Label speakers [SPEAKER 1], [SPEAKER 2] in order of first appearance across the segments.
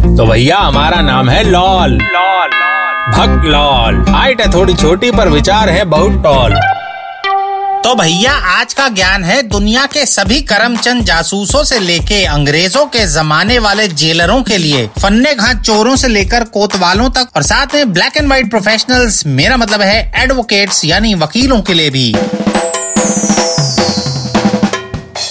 [SPEAKER 1] तो भैया, हमारा नाम है लॉल। लॉल भक्त लॉल। हाइट है थोड़ी छोटी, पर विचार है बहुत टॉल।
[SPEAKER 2] तो भैया, आज का ज्ञान है, दुनिया के सभी करमचंद जासूसों से लेके अंग्रेज़ों के जमाने वाले जेलरों के लिए फन्ने घाट चोरों से लेकर कोतवालों तक, और साथ में ब्लैक एंड व्हाइट प्रोफेशनल्स मेरा मतलब है एडवोकेट्स यानी वकीलों के लिए भी।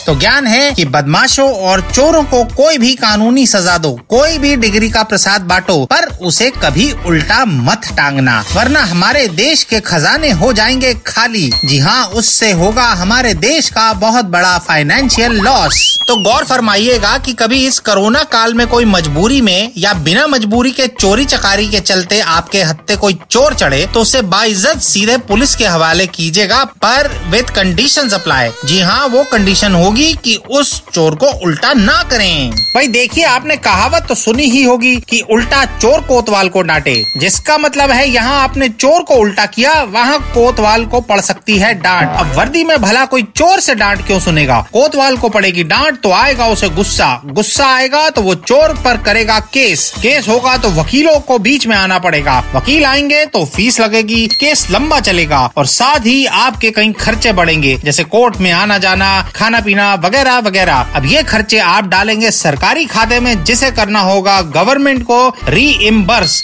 [SPEAKER 2] तो ज्ञान है कि बदमाशों और चोरों को कोई भी कानूनी सजा दो, कोई भी डिग्री का प्रसाद बांटो, पर उसे कभी उल्टा मत टांगना, वरना हमारे देश के खजाने हो जाएँगे खाली। जी हाँ उससे होगा हमारे देश का बहुत बड़ा फाइनेंशियल लॉस तो गौर फरमाइएगा कि कभी इस कोरोना काल में कोई मजबूरी में या बिना मजबूरी के चोरी चकारी के चलते आपके हत्ते कोई चोर चढ़े तो उसे बाइज्जत सीधे पुलिस के हवाले कीजिएगा, पर विद कंडीशन अप्लाई जी हाँ वो कंडीशन होगी कि उस चोर को उल्टा ना करें। भाई, देखिए, आपने कहावत तो सुनी ही होगी कि उल्टा चोर कोतवाल को डांटे। जिसका मतलब है, यहाँ आपने चोर को उल्टा किया, वहाँ कोतवाल को पड़ सकती है डांट। अब वर्दी में भला कोई चोर से डांट क्यों सुनेगा? कोतवाल को पड़ेगी डांट तो आएगा उसे गुस्सा। गुस्सा आएगा तो वो चोर पर करेगा केस। केस होगा तो वकीलों को बीच में आना पड़ेगा। वकील आएँगे तो फ़ीस लगेगी, केस लंबा चलेगा और साथ ही आपके कई खर्चे बढ़ेंगे, जैसे कोर्ट में आना जाना खाना पीना वगैरह वगैरह। अब ये खर्चे आप डालेंगे सरकारी खाते में, जिसे करना होगा गवर्नमेंट को री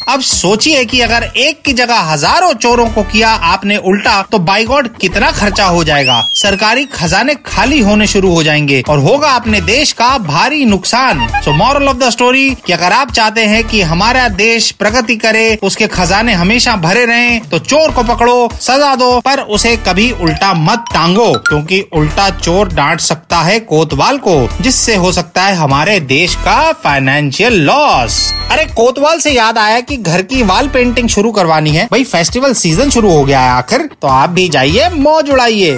[SPEAKER 2] अब सोचिए कि अगर एक की जगह हज़ारों चोरों को किया आपने उल्टा तो बाईगॉड कितना खर्चा हो जाएगा। सरकारी खजाने खाली होने शुरू हो जाएँगे और होगा अपने देश का भारी नुकसान। So moral of the story कि अगर आप चाहते हैं कि हमारा देश प्रगति करे, उसके खजाने हमेशा भरे रहें तो चोर को पकड़ो, सजा दो, पर उसे कभी उल्टा मत टांगो, क्योंकि उल्टा चोर डांट सकता है कोतवाल को, जिससे हो सकता है हमारे देश का फाइनेंशियल लॉस अरे, कोतवाल से याद आया कि घर की वॉल पेंटिंग शुरू करवानी है। भाई फेस्टिवल सीज़न शुरू हो गया है आखिर तो आप भी जाइए, मौज उड़ाइए।